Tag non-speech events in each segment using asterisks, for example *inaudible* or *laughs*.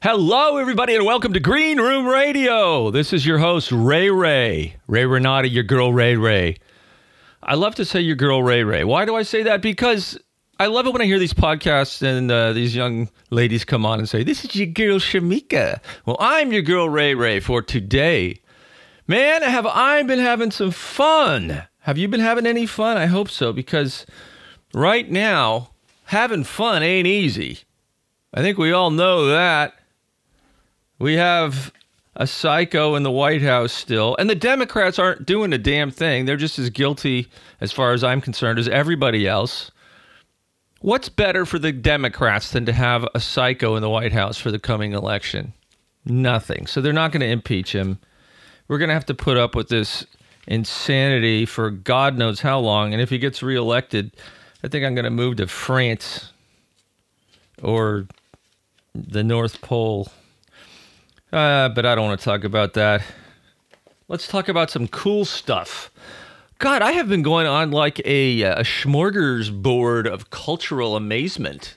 Hello, everybody, and welcome to Green Room Radio. This is your host, Ray Ray. Ray Renati, your girl, Ray Ray. I love to say your girl, Ray Ray. Why do I say that? Because I love it when I hear these podcasts and uh, these young ladies come on and say, This is your girl, Shamika. Well, I'm your girl, Ray Ray, for today. Man, have I been having some fun? Have you been having any fun? I hope so, because right now, having fun ain't easy. I think we all know that. We have a psycho in the White House still, and the Democrats aren't doing a damn thing. They're just as guilty, as far as I'm concerned, as everybody else. What's better for the Democrats than to have a psycho in the White House for the coming election? Nothing. So they're not going to impeach him. We're going to have to put up with this insanity for God knows how long. And if he gets reelected, I think I'm going to move to France or the North Pole. Uh, but I don't want to talk about that. Let's talk about some cool stuff. God, I have been going on like a, a smorgasbord of cultural amazement.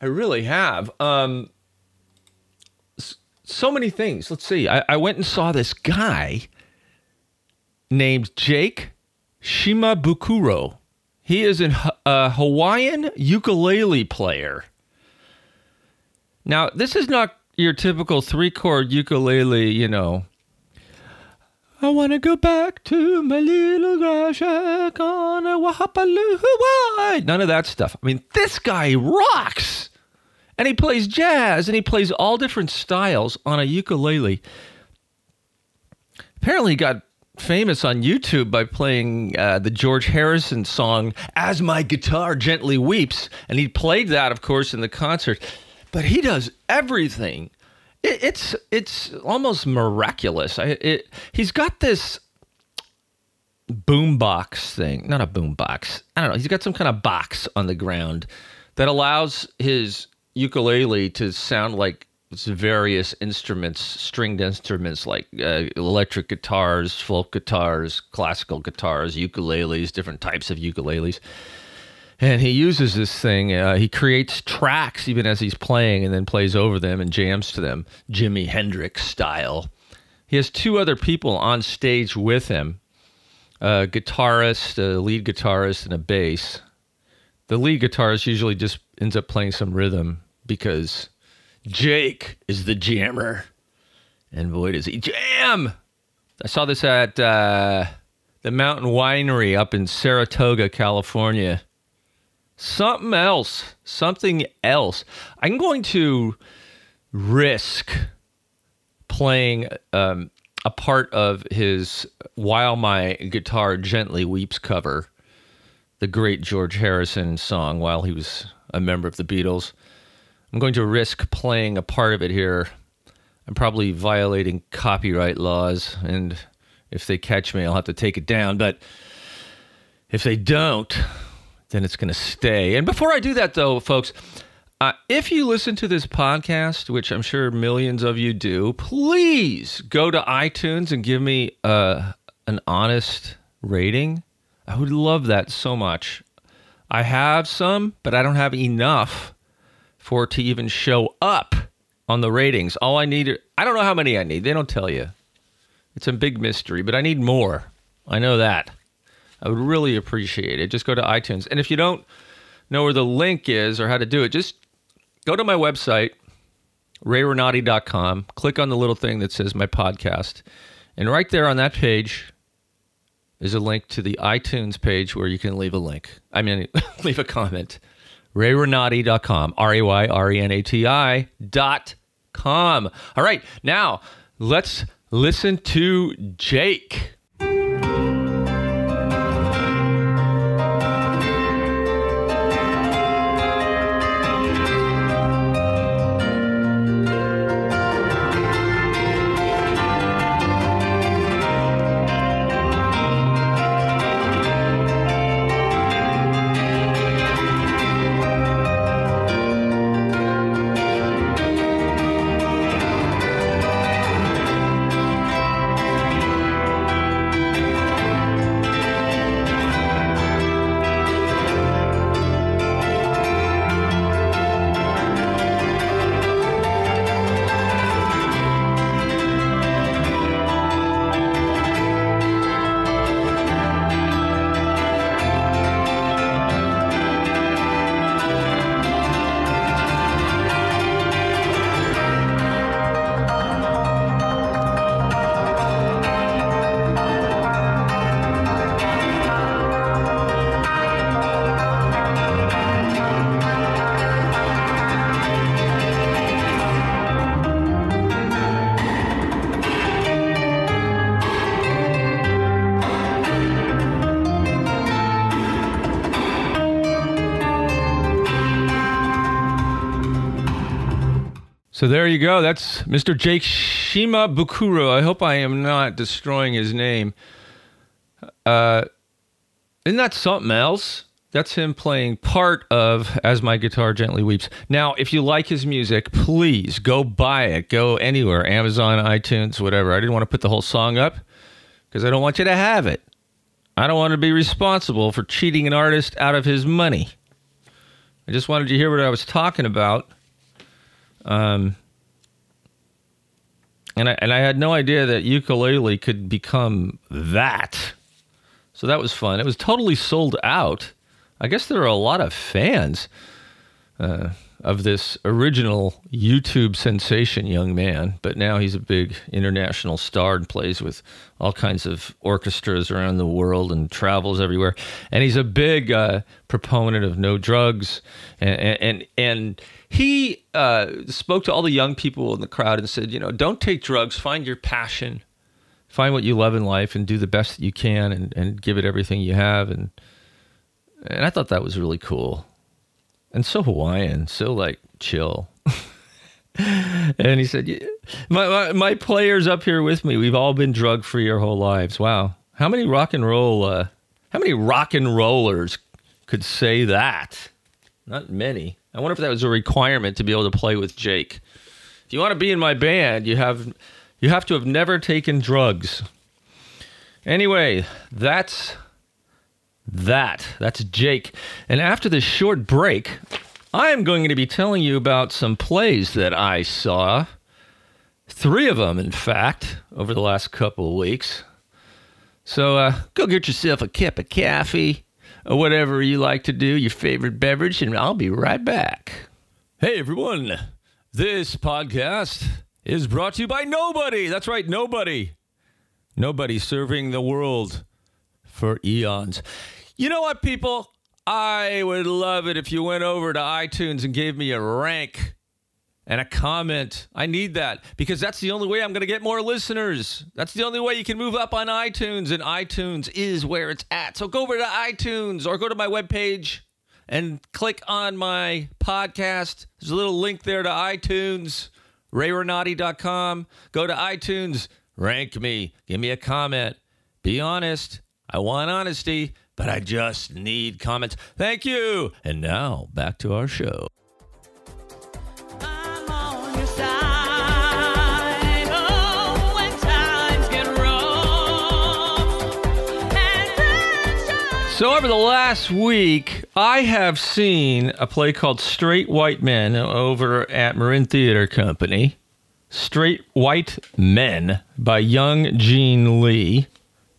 I really have. Um, so many things. Let's see. I, I went and saw this guy named Jake Shimabukuro. He is an, a Hawaiian ukulele player. Now, this is not your typical three chord ukulele, you know. I want to go back to my little grass shack on a Wahapaloo None of that stuff. I mean, this guy rocks. And he plays jazz and he plays all different styles on a ukulele. Apparently, he got famous on YouTube by playing uh, the George Harrison song As My Guitar Gently Weeps. And he played that, of course, in the concert. But he does everything. It, it's it's almost miraculous. I, it, he's got this boombox thing, not a boombox. I don't know. He's got some kind of box on the ground that allows his ukulele to sound like various instruments, stringed instruments like uh, electric guitars, folk guitars, classical guitars, ukuleles, different types of ukuleles. And he uses this thing. Uh, he creates tracks even as he's playing, and then plays over them and jams to them, Jimi Hendrix style. He has two other people on stage with him a guitarist, a lead guitarist, and a bass. The lead guitarist usually just ends up playing some rhythm because Jake is the jammer. And boy, does he jam! I saw this at uh, the Mountain Winery up in Saratoga, California. Something else. Something else. I'm going to risk playing um, a part of his While My Guitar Gently Weeps cover, the great George Harrison song while he was a member of the Beatles. I'm going to risk playing a part of it here. I'm probably violating copyright laws, and if they catch me, I'll have to take it down. But if they don't, then it's going to stay. And before I do that, though, folks, uh, if you listen to this podcast, which I'm sure millions of you do, please go to iTunes and give me uh, an honest rating. I would love that so much. I have some, but I don't have enough for it to even show up on the ratings. All I need, I don't know how many I need. They don't tell you. It's a big mystery, but I need more. I know that. I would really appreciate it. Just go to iTunes. And if you don't know where the link is or how to do it, just go to my website, rayrenati.com, click on the little thing that says my podcast. And right there on that page is a link to the iTunes page where you can leave a link. I mean, *laughs* leave a comment. rayrenati.com, R A Y R E N A T I dot com. All right, now let's listen to Jake. So there you go. That's Mr. Jake Shimabukuro. I hope I am not destroying his name. Uh, isn't that something else? That's him playing part of As My Guitar Gently Weeps. Now, if you like his music, please go buy it. Go anywhere Amazon, iTunes, whatever. I didn't want to put the whole song up because I don't want you to have it. I don't want to be responsible for cheating an artist out of his money. I just wanted you to hear what I was talking about. Um, and I and I had no idea that ukulele could become that. So that was fun. It was totally sold out. I guess there are a lot of fans uh, of this original YouTube sensation young man, but now he's a big international star and plays with all kinds of orchestras around the world and travels everywhere. And he's a big uh, proponent of no drugs, and and and he uh, spoke to all the young people in the crowd and said, you know, don't take drugs, find your passion, find what you love in life, and do the best that you can, and and give it everything you have, and and I thought that was really cool. And so Hawaiian, so like chill. *laughs* and he said, "Yeah, my, my, my players up here with me, we've all been drug free our whole lives. Wow. How many rock and roll, uh, how many rock and rollers could say that? Not many. I wonder if that was a requirement to be able to play with Jake. If you want to be in my band, you have you have to have never taken drugs. Anyway, that's that. That's Jake. And after this short break, I am going to be telling you about some plays that I saw. Three of them, in fact, over the last couple of weeks. So uh, go get yourself a cup of coffee or whatever you like to do, your favorite beverage, and I'll be right back. Hey, everyone. This podcast is brought to you by nobody. That's right, nobody. Nobody serving the world for eons. You know what, people? I would love it if you went over to iTunes and gave me a rank and a comment. I need that because that's the only way I'm going to get more listeners. That's the only way you can move up on iTunes, and iTunes is where it's at. So go over to iTunes or go to my webpage and click on my podcast. There's a little link there to iTunes, rayrenati.com. Go to iTunes, rank me, give me a comment. Be honest. I want honesty, but I just need comments. Thank you. And now back to our show. I'm on your side. Oh, when times get rough and tension. So, over the last week, I have seen a play called Straight White Men over at Marin Theater Company. Straight White Men by Young Jean Lee,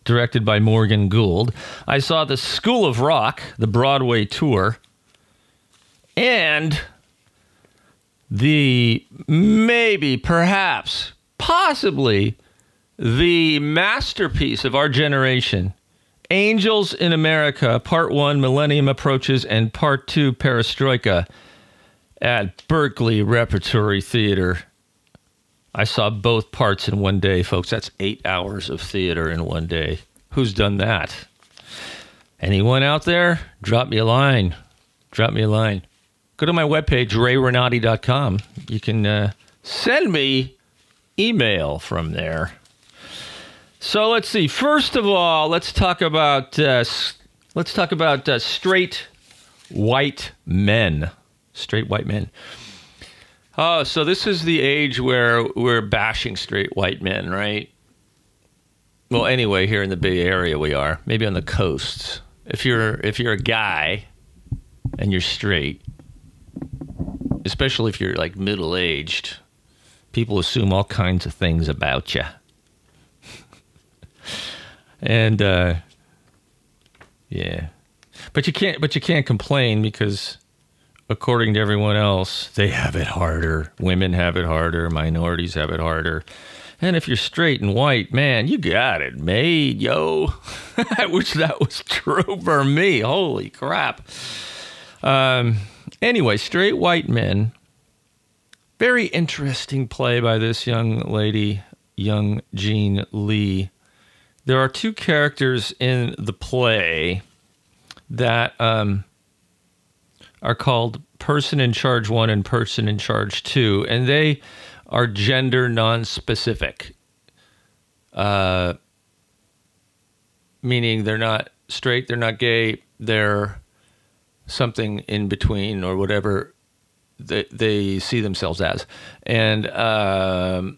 directed by Morgan Gould. I saw the School of Rock, the Broadway tour, and the maybe, perhaps, possibly the masterpiece of our generation Angels in America, Part 1, Millennium Approaches, and Part 2, Perestroika, at Berkeley Repertory Theater. I saw both parts in one day, folks. That's eight hours of theater in one day. Who's done that? Anyone out there? Drop me a line. Drop me a line. Go to my webpage, rayrenati.com. You can uh, send me email from there. So let's see. First of all, let's talk about uh, let's talk about uh, straight white men. Straight white men. Oh, so this is the age where we're bashing straight white men, right? Well, anyway, here in the Bay Area we are. Maybe on the coasts. If you're if you're a guy and you're straight, especially if you're like middle aged, people assume all kinds of things about you. *laughs* and uh, yeah, but you can't. But you can't complain because, according to everyone else, they have it harder. Women have it harder. Minorities have it harder. And if you're straight and white, man, you got it made, yo. *laughs* I wish that was true for me. Holy crap. Um, anyway, straight white men. Very interesting play by this young lady, Young Jean Lee. There are two characters in the play that um, are called person in charge one and person in charge two, and they are gender non-specific. Uh, meaning they're not straight, they're not gay, they're something in between or whatever they, they see themselves as. And um,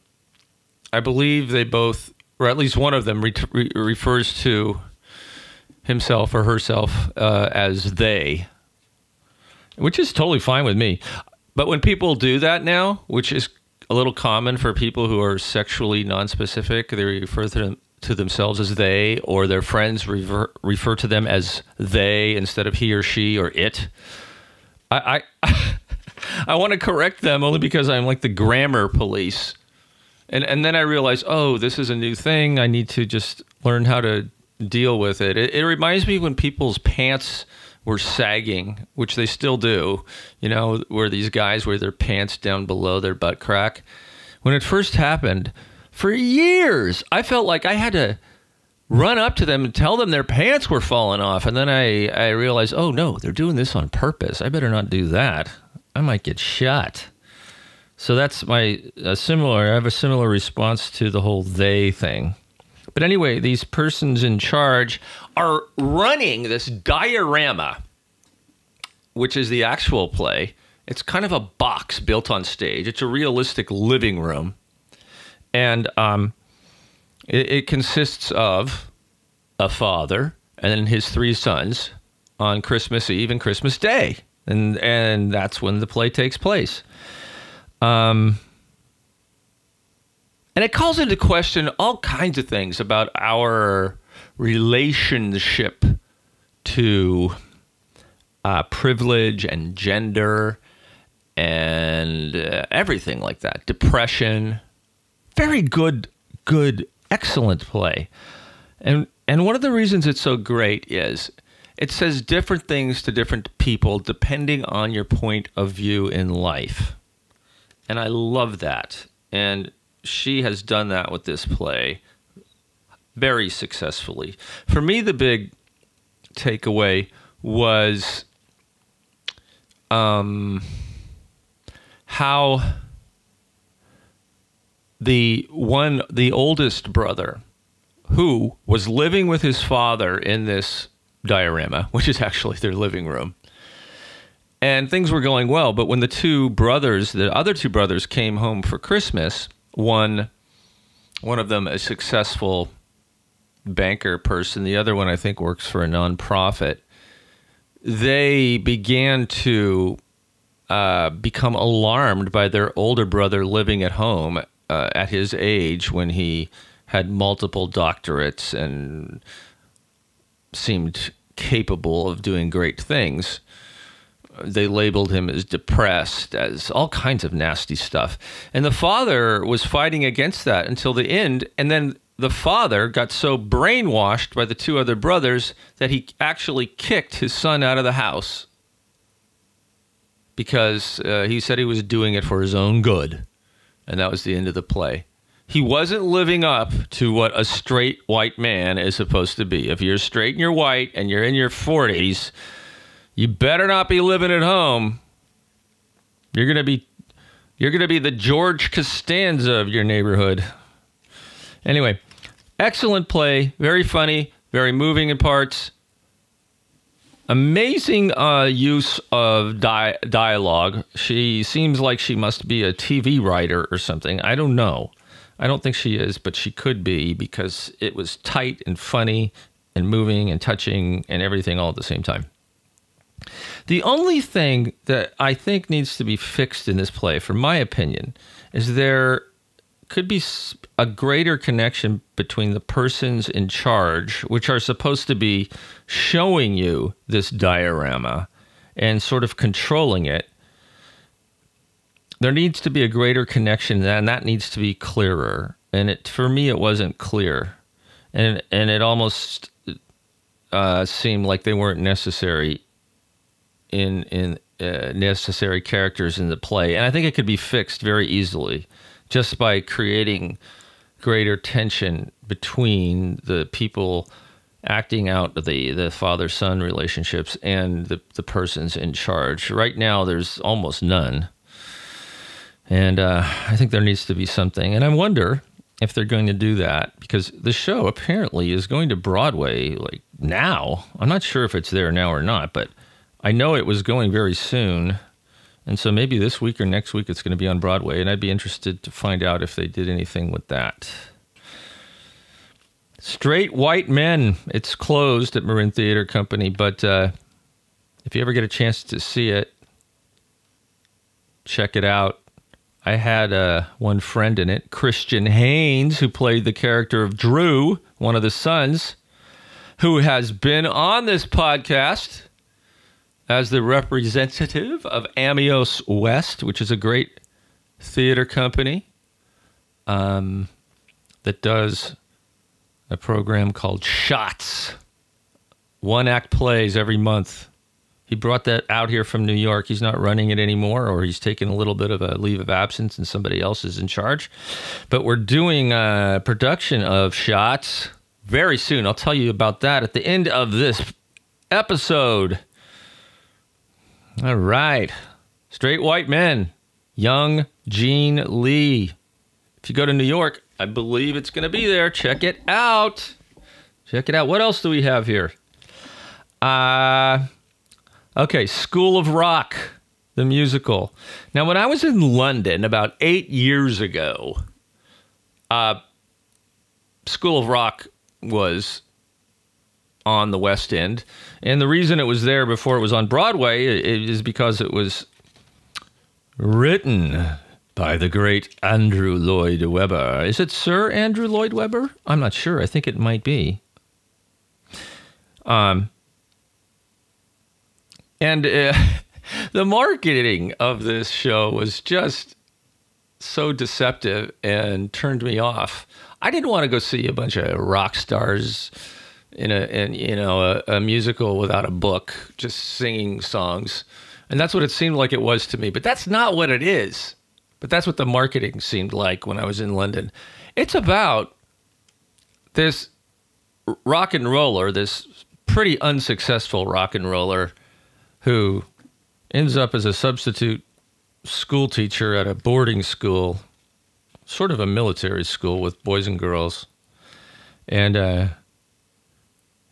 I believe they both, or at least one of them, re- re- refers to himself or herself uh, as they, which is totally fine with me. But when people do that now, which is a little common for people who are sexually non-specific, they refer to them to themselves as they, or their friends refer, refer to them as they instead of he or she or it. I I, *laughs* I want to correct them only because I'm like the grammar police, and and then I realize, oh, this is a new thing. I need to just learn how to deal with it. It, it reminds me when people's pants were sagging, which they still do. You know, where these guys wear their pants down below their butt crack. When it first happened for years, I felt like I had to run up to them and tell them their pants were falling off. And then I, I realized, oh no, they're doing this on purpose. I better not do that. I might get shot. So that's my a similar. I have a similar response to the whole they thing. But anyway, these persons in charge are running this diorama, which is the actual play. It's kind of a box built on stage. It's a realistic living room and um, it, it consists of a father and then his three sons on Christmas Eve and Christmas Day, and and that's when the play takes place. Um, and it calls into question all kinds of things about our relationship to uh, privilege and gender and uh, everything like that, depression, very good, good, excellent play. And and one of the reasons it's so great is it says different things to different people depending on your point of view in life. And I love that. And she has done that with this play very successfully. For me, the big takeaway was um, how the one the oldest brother who was living with his father in this diorama, which is actually their living room. And things were going well, but when the two brothers, the other two brothers came home for Christmas, one one of them a successful banker person, the other one I think works for a nonprofit. They began to uh, become alarmed by their older brother living at home uh, at his age when he had multiple doctorates and seemed capable of doing great things. They labeled him as depressed, as all kinds of nasty stuff. And the father was fighting against that until the end. And then the father got so brainwashed by the two other brothers that he actually kicked his son out of the house because uh, he said he was doing it for his own good and that was the end of the play. He wasn't living up to what a straight white man is supposed to be. If you're straight and you're white and you're in your 40s, you better not be living at home. You're going to be you're going to be the George Costanza of your neighborhood. Anyway, excellent play, very funny, very moving in parts amazing uh, use of di- dialogue. She seems like she must be a TV writer or something. I don't know. I don't think she is, but she could be because it was tight and funny and moving and touching and everything all at the same time. The only thing that I think needs to be fixed in this play, from my opinion, is there could be a greater connection between the persons in charge, which are supposed to be showing you this diorama and sort of controlling it. There needs to be a greater connection, and that needs to be clearer. And it, for me, it wasn't clear, and and it almost uh, seemed like they weren't necessary in in uh, necessary characters in the play. And I think it could be fixed very easily just by creating greater tension between the people acting out the the father son relationships and the the persons in charge. Right now, there's almost none, and uh, I think there needs to be something. And I wonder if they're going to do that because the show apparently is going to Broadway like now. I'm not sure if it's there now or not, but I know it was going very soon. And so maybe this week or next week it's going to be on Broadway, and I'd be interested to find out if they did anything with that. Straight White Men. It's closed at Marin Theater Company, but uh, if you ever get a chance to see it, check it out. I had uh, one friend in it, Christian Haynes, who played the character of Drew, one of the sons, who has been on this podcast as the representative of Amios West, which is a great theater company um, that does a program called Shots. One act plays every month. He brought that out here from New York. He's not running it anymore, or he's taking a little bit of a leave of absence and somebody else is in charge. But we're doing a production of Shots very soon. I'll tell you about that at the end of this episode. All right. Straight white men. Young Jean Lee. If you go to New York, I believe it's going to be there. Check it out. Check it out. What else do we have here? Uh okay, School of Rock, the musical. Now, when I was in London about 8 years ago, uh School of Rock was on the West End. And the reason it was there before it was on Broadway is because it was written by the great Andrew Lloyd Webber. Is it Sir Andrew Lloyd Webber? I'm not sure. I think it might be. Um, and uh, *laughs* the marketing of this show was just so deceptive and turned me off. I didn't want to go see a bunch of rock stars in a in you know a, a musical without a book, just singing songs, and that's what it seemed like it was to me. But that's not what it is. But that's what the marketing seemed like when I was in London. It's about this rock and roller, this pretty unsuccessful rock and roller who ends up as a substitute school teacher at a boarding school, sort of a military school with boys and girls. And uh,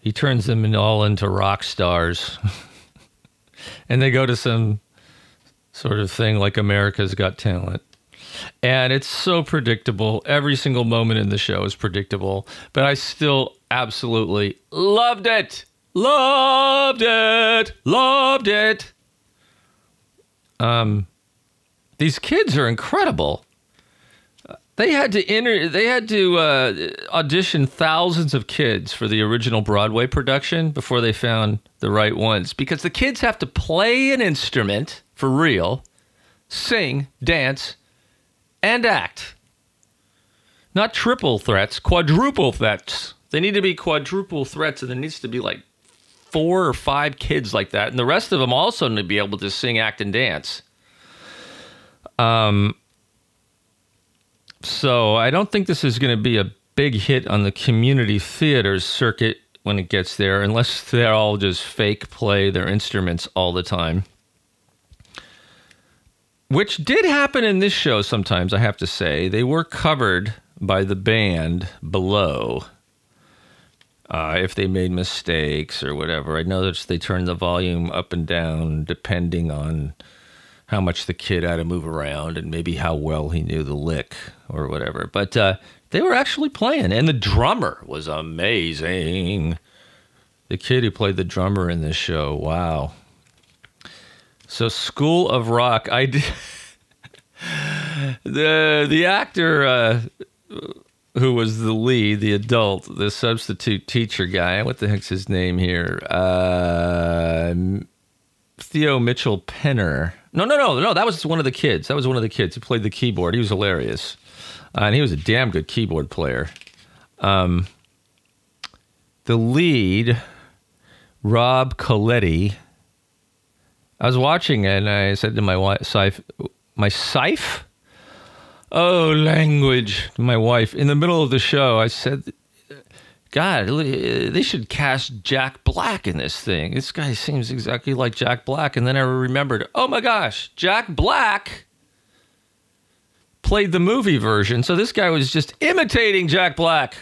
he turns them all into rock stars. *laughs* and they go to some sort of thing like America's Got Talent. And it's so predictable. Every single moment in the show is predictable, but I still absolutely loved it. Loved it. Loved it. Um these kids are incredible. They had to enter. They had to uh, audition thousands of kids for the original Broadway production before they found the right ones. Because the kids have to play an instrument for real, sing, dance, and act. Not triple threats, quadruple threats. They need to be quadruple threats, and there needs to be like four or five kids like that, and the rest of them also need to be able to sing, act, and dance. Um so I don't think this is going to be a big hit on the community theaters circuit when it gets there, unless they're all just fake play their instruments all the time. Which did happen in this show sometimes, I have to say. They were covered by the band below. Uh, if they made mistakes or whatever. I noticed they turned the volume up and down depending on how much the kid had to move around and maybe how well he knew the lick or whatever. But uh, they were actually playing, and the drummer was amazing. The kid who played the drummer in this show, wow. So, School of Rock, I did. *laughs* the the actor uh, who was the lead, the adult, the substitute teacher guy. What the heck's his name here? Uh, Theo Mitchell Penner. No, no, no, no. That was one of the kids. That was one of the kids who played the keyboard. He was hilarious, uh, and he was a damn good keyboard player. Um, the lead, Rob Colletti. I was watching and I said to my wife, "My Sife." Oh, language! My wife in the middle of the show, I said, God, uh, they should cast Jack Black in this thing. This guy seems exactly like Jack Black. And then I remembered, oh my gosh, Jack Black played the movie version. So this guy was just imitating Jack Black.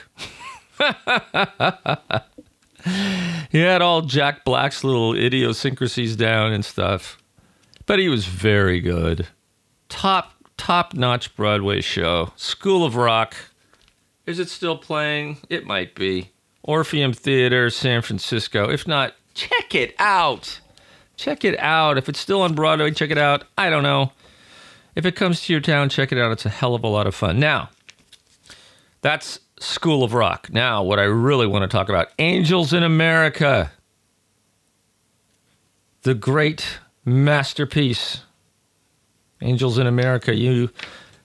*laughs* he had all Jack Black's little idiosyncrasies down and stuff. But he was very good. Top top notch Broadway show. School of Rock. Is it still playing? It might be. Orpheum Theater, San Francisco. If not, check it out. Check it out. If it's still on Broadway, check it out. I don't know. If it comes to your town, check it out. It's a hell of a lot of fun. Now, that's School of Rock. Now, what I really want to talk about Angels in America. The great masterpiece Angels in America. You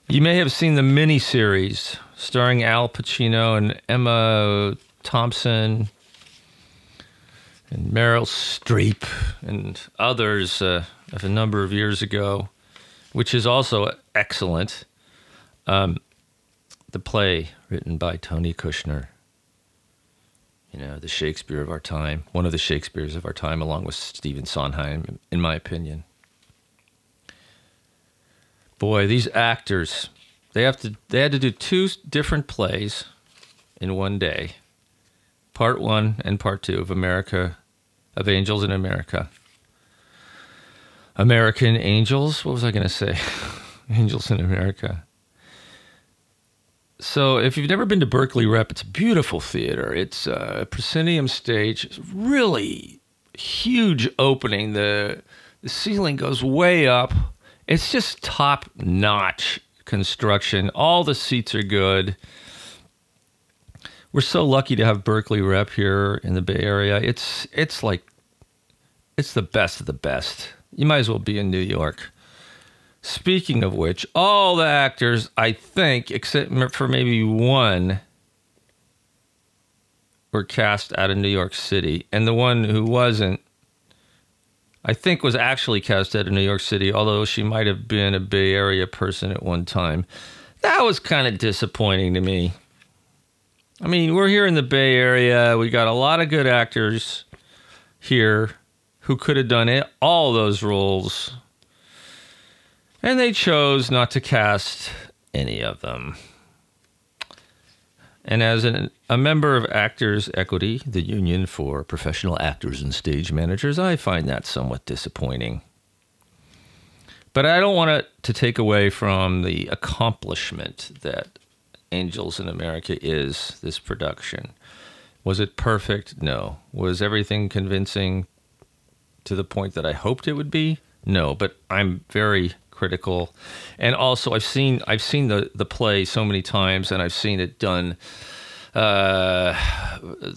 you may have seen the miniseries starring Al Pacino and Emma Thompson and Meryl Streep and others uh, of a number of years ago, which is also excellent. Um, the play written by Tony Kushner. You know, the Shakespeare of our time, one of the Shakespeares of our time, along with Stephen Sondheim, in my opinion. Boy, these actors, they have to they had to do two different plays in one day. Part 1 and part 2 of America of Angels in America. American Angels, what was I going to say? *laughs* Angels in America. So, if you've never been to Berkeley Rep, it's a beautiful theater. It's a proscenium stage, it's really huge opening. The the ceiling goes way up. It's just top notch construction. All the seats are good. We're so lucky to have Berkeley Rep here in the Bay Area. It's it's like it's the best of the best. You might as well be in New York. Speaking of which, all the actors, I think, except for maybe one, were cast out of New York City. And the one who wasn't, I think, was actually cast out of New York City, although she might have been a Bay Area person at one time. That was kind of disappointing to me. I mean, we're here in the Bay Area. We got a lot of good actors here who could have done it, all those roles and they chose not to cast any of them. And as an, a member of Actors Equity, the union for professional actors and stage managers, I find that somewhat disappointing. But I don't want it to take away from the accomplishment that Angels in America is this production. Was it perfect? No. Was everything convincing to the point that I hoped it would be? No, but I'm very critical. And also, I've seen I've seen the the play so many times, and I've seen it done. Uh,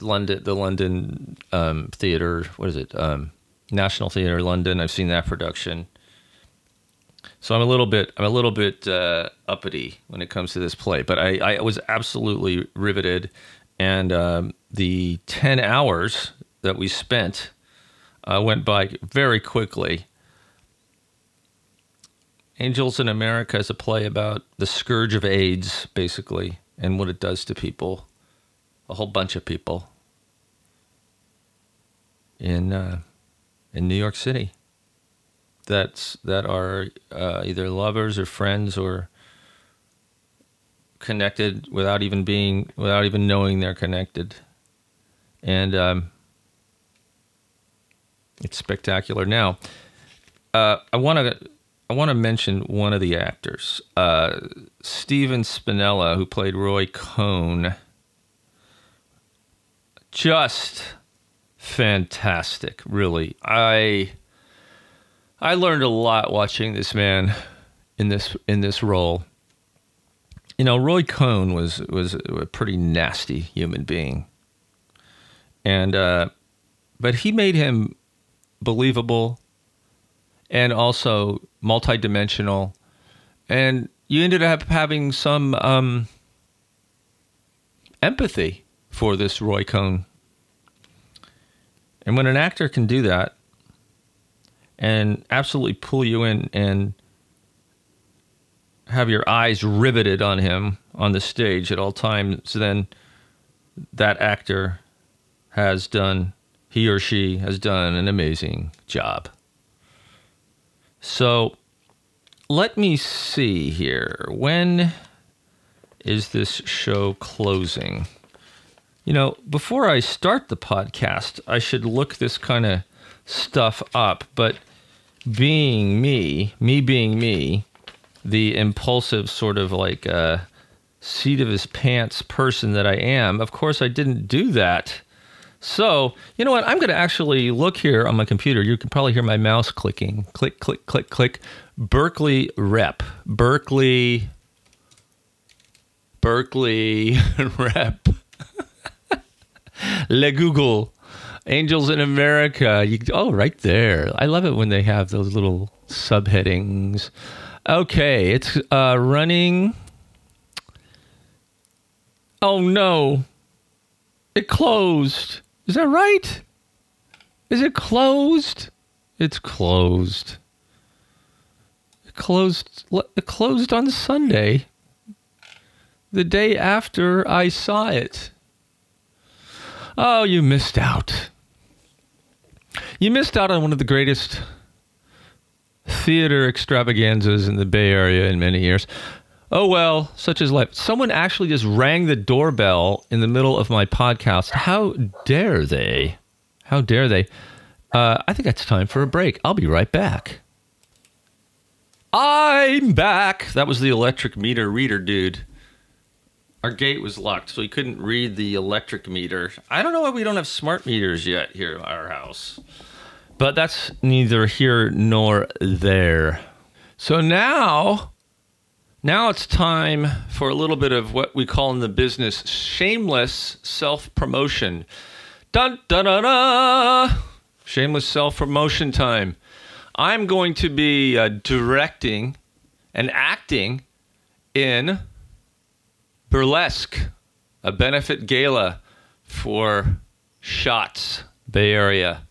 London, the London um, theater. What is it? Um, National Theater, London. I've seen that production. So I'm a little bit I'm a little bit uh, uppity when it comes to this play, but I, I was absolutely riveted, and um, the ten hours that we spent uh, went by very quickly. Angels in America is a play about the scourge of AIDS, basically, and what it does to people, a whole bunch of people in uh, in New York City. That's that are uh, either lovers or friends or connected without even being without even knowing they're connected, and um, it's spectacular. Now, uh, I want to I want to mention one of the actors, uh, Stephen Spinella, who played Roy Cohn. Just fantastic, really. I I learned a lot watching this man in this in this role. You know, Roy Cohn was was a pretty nasty human being, and uh, but he made him believable and also multidimensional. And you ended up having some um, empathy for this Roy Cohn. And when an actor can do that and absolutely pull you in and have your eyes riveted on him on the stage at all times, then that actor has done, he or she has done an amazing job. So let me see here. When is this show closing? You know, before I start the podcast, I should look this kind of stuff up, but being me, me being me, the impulsive sort of like uh, seat of his pants person that I am, of course I didn't do that. So, you know what? I'm going to actually look here on my computer. You can probably hear my mouse clicking. Click, click, click, click. Berkeley rep. Berkeley. Berkeley *laughs* rep. *laughs* Le Google. Angels in America. You, oh, right there. I love it when they have those little subheadings. Okay, it's uh, running. Oh no, it closed. Is that right? Is it closed? It's closed. It closed. It closed on Sunday. The day after I saw it. Oh, you missed out. You missed out on one of the greatest theater extravaganzas in the Bay Area in many years. Oh well, such is life. Someone actually just rang the doorbell in the middle of my podcast. How dare they? How dare they? Uh, I think it's time for a break. I'll be right back. I'm back. That was the electric meter reader dude. Our gate was locked, so he couldn't read the electric meter. I don't know why we don't have smart meters yet here at our house. But that's neither here nor there. So now, now it's time for a little bit of what we call in the business shameless self promotion. Dun dun dun dun! Shameless self promotion time. I'm going to be uh, directing and acting in Burlesque, a benefit gala for Shots, Bay Area.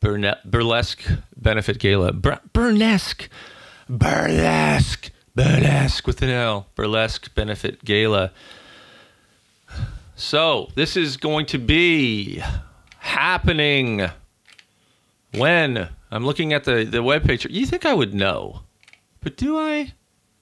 Burne- burlesque benefit gala. Bur- burlesque. Burlesque. Burlesque with an L. Burlesque benefit gala. So, this is going to be happening when I'm looking at the, the webpage. You think I would know, but do I?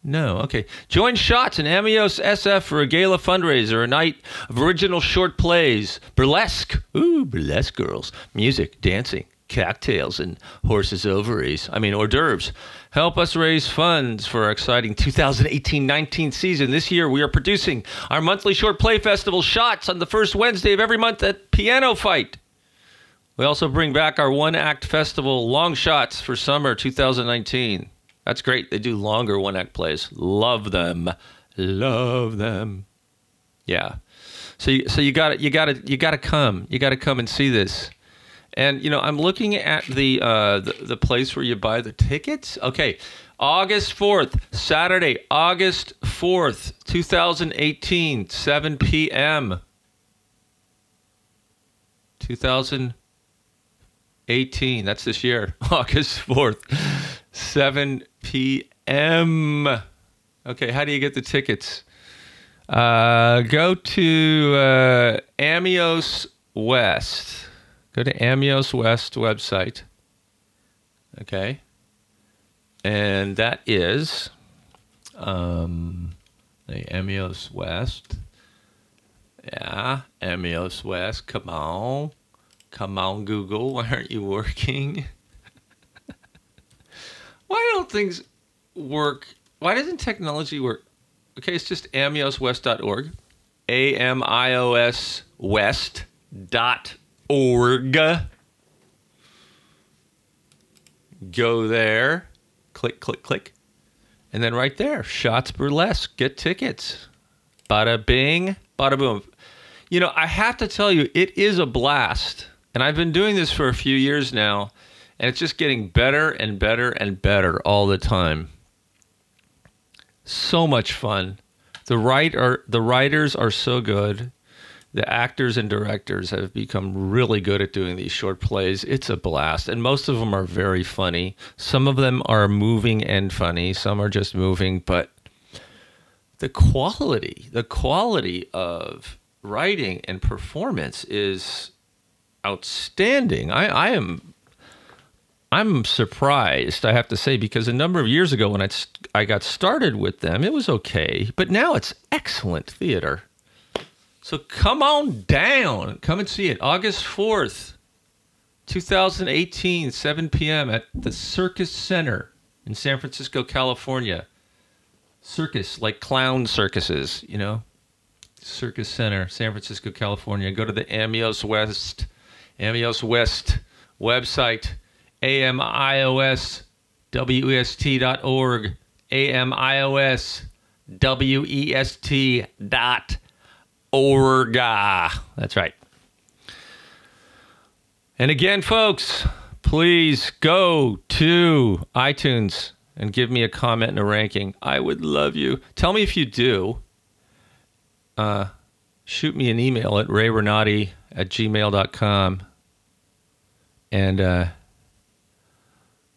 No. Okay. Join Shots and Amios SF for a gala fundraiser, a night of original short plays, burlesque, ooh, burlesque girls, music, dancing, cocktails, and horses' ovaries. I mean, hors d'oeuvres. Help us raise funds for our exciting 2018 19 season. This year, we are producing our monthly short play festival, Shots, on the first Wednesday of every month at Piano Fight. We also bring back our one act festival, Long Shots, for summer 2019. That's great. They do longer one act plays. Love them. Love them. Yeah. So you, so you got to you got to you got to come. You got to come and see this. And you know, I'm looking at the, uh, the the place where you buy the tickets. Okay, August 4th, Saturday, August 4th, 2018, 7 p.m. 2018. That's this year, *laughs* August 4th, 7 p.m. Okay, how do you get the tickets? Uh, go to uh, Amios West. Go to Amios West website. Okay. And that is um, the Amios West. Yeah, Amios West. Come on. Come on, Google. Why aren't you working? *laughs* Why don't things work? Why doesn't technology work? Okay, it's just amioswest.org. A M I O S West dot org. Go there, click, click, click, and then right there, Shots Burlesque. Get tickets. Bada bing, bada boom. You know, I have to tell you, it is a blast. And I've been doing this for a few years now, and it's just getting better and better and better all the time. So much fun. The writer, the writers are so good the actors and directors have become really good at doing these short plays. It's a blast, and most of them are very funny. Some of them are moving and funny. Some are just moving, but the quality, the quality of writing and performance is outstanding. I, I am I'm surprised, I have to say, because a number of years ago when I, I got started with them, it was okay, but now it's excellent theater. So come on down. Come and see it. August 4th, 2018, 7 p.m. at the Circus Center in San Francisco, California. Circus, like clown circuses, you know? Circus Center, San Francisco, California. Go to the Amios West, Amios West website, a m i o s w e s t dot org. That's right. And again, folks, please go to iTunes and give me a comment and a ranking. I would love you. Tell me if you do. Uh, shoot me an email at rayrenati at gmail.com. And uh,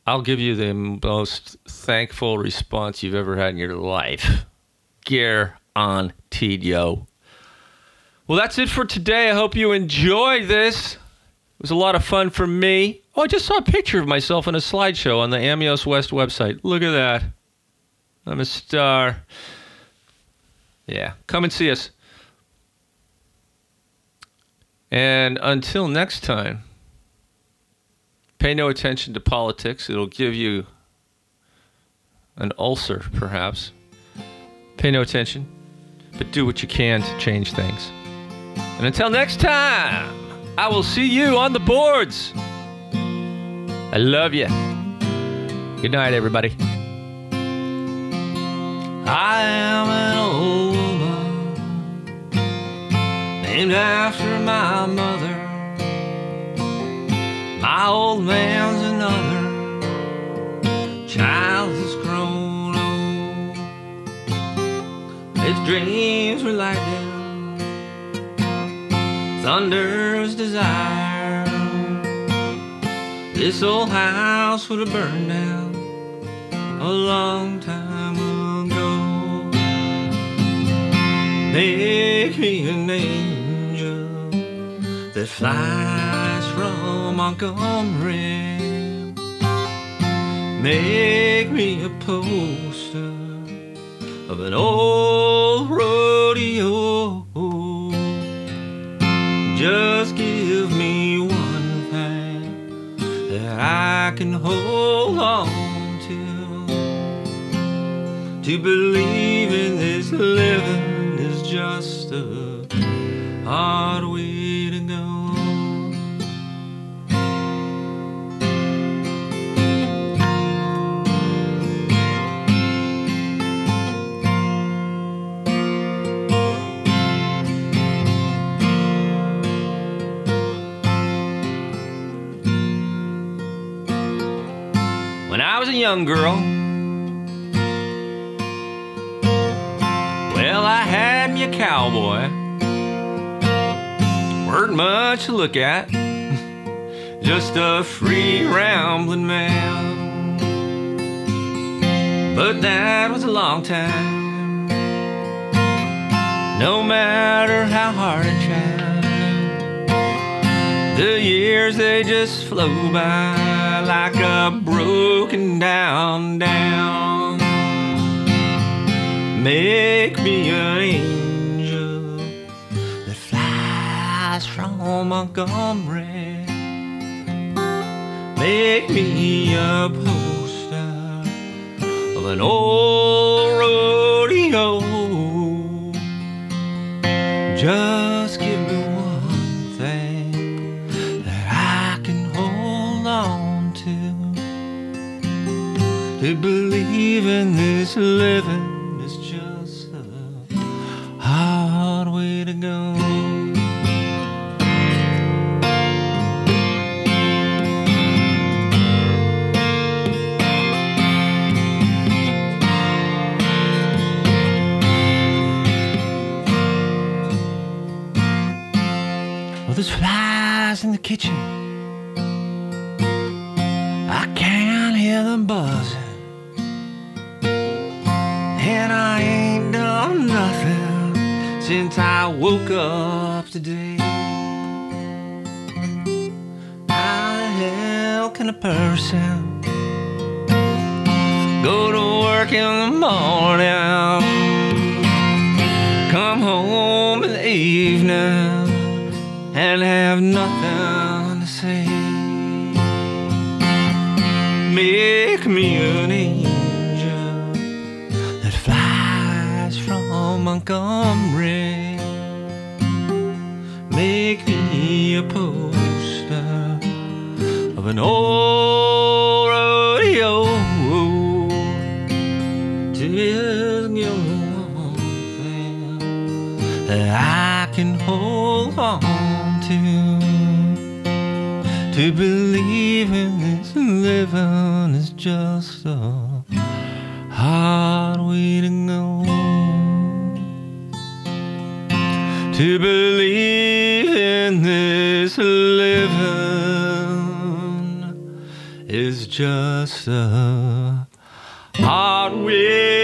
I'll give you the most thankful response you've ever had in your life. Guaranteed, yo. Well, that's it for today. I hope you enjoyed this. It was a lot of fun for me. Oh, I just saw a picture of myself in a slideshow on the Amios West website. Look at that. I'm a star. Yeah, come and see us. And until next time, pay no attention to politics. It'll give you an ulcer, perhaps. Pay no attention, but do what you can to change things. And until next time. I will see you on the boards. I love you. Good night, everybody. I am an old woman named after my mother. My old man's another child that's grown old. His dreams were lightning thunder's desire. This old house would have burned down a long time ago. Make me an angel that flies from Montgomery. Make me a poster of an old rodeo. Just give me one thing that I can hold on to. To believe in this living is just a hard way to go. Young girl, well, I had me a cowboy. Weren't much to look at, *laughs* just a free rambling man. But that was a long time. No matter how hard I tried, the years they just flow by like a broken down down. Make me an angel that flies from Montgomery. Make me a poster of an old this living is just a hard way to go. Well, there's flies in the kitchen. Woke up today. How the hell can a person go to work in the morning, come home in the evening, and have nothing to say? Make me an angel that flies from Montgomery. Make me a poster of an old rodeo. Just give me one thing that I can hold on to. To believe in this living is just a hard way to go. To believe in this living is just a hard way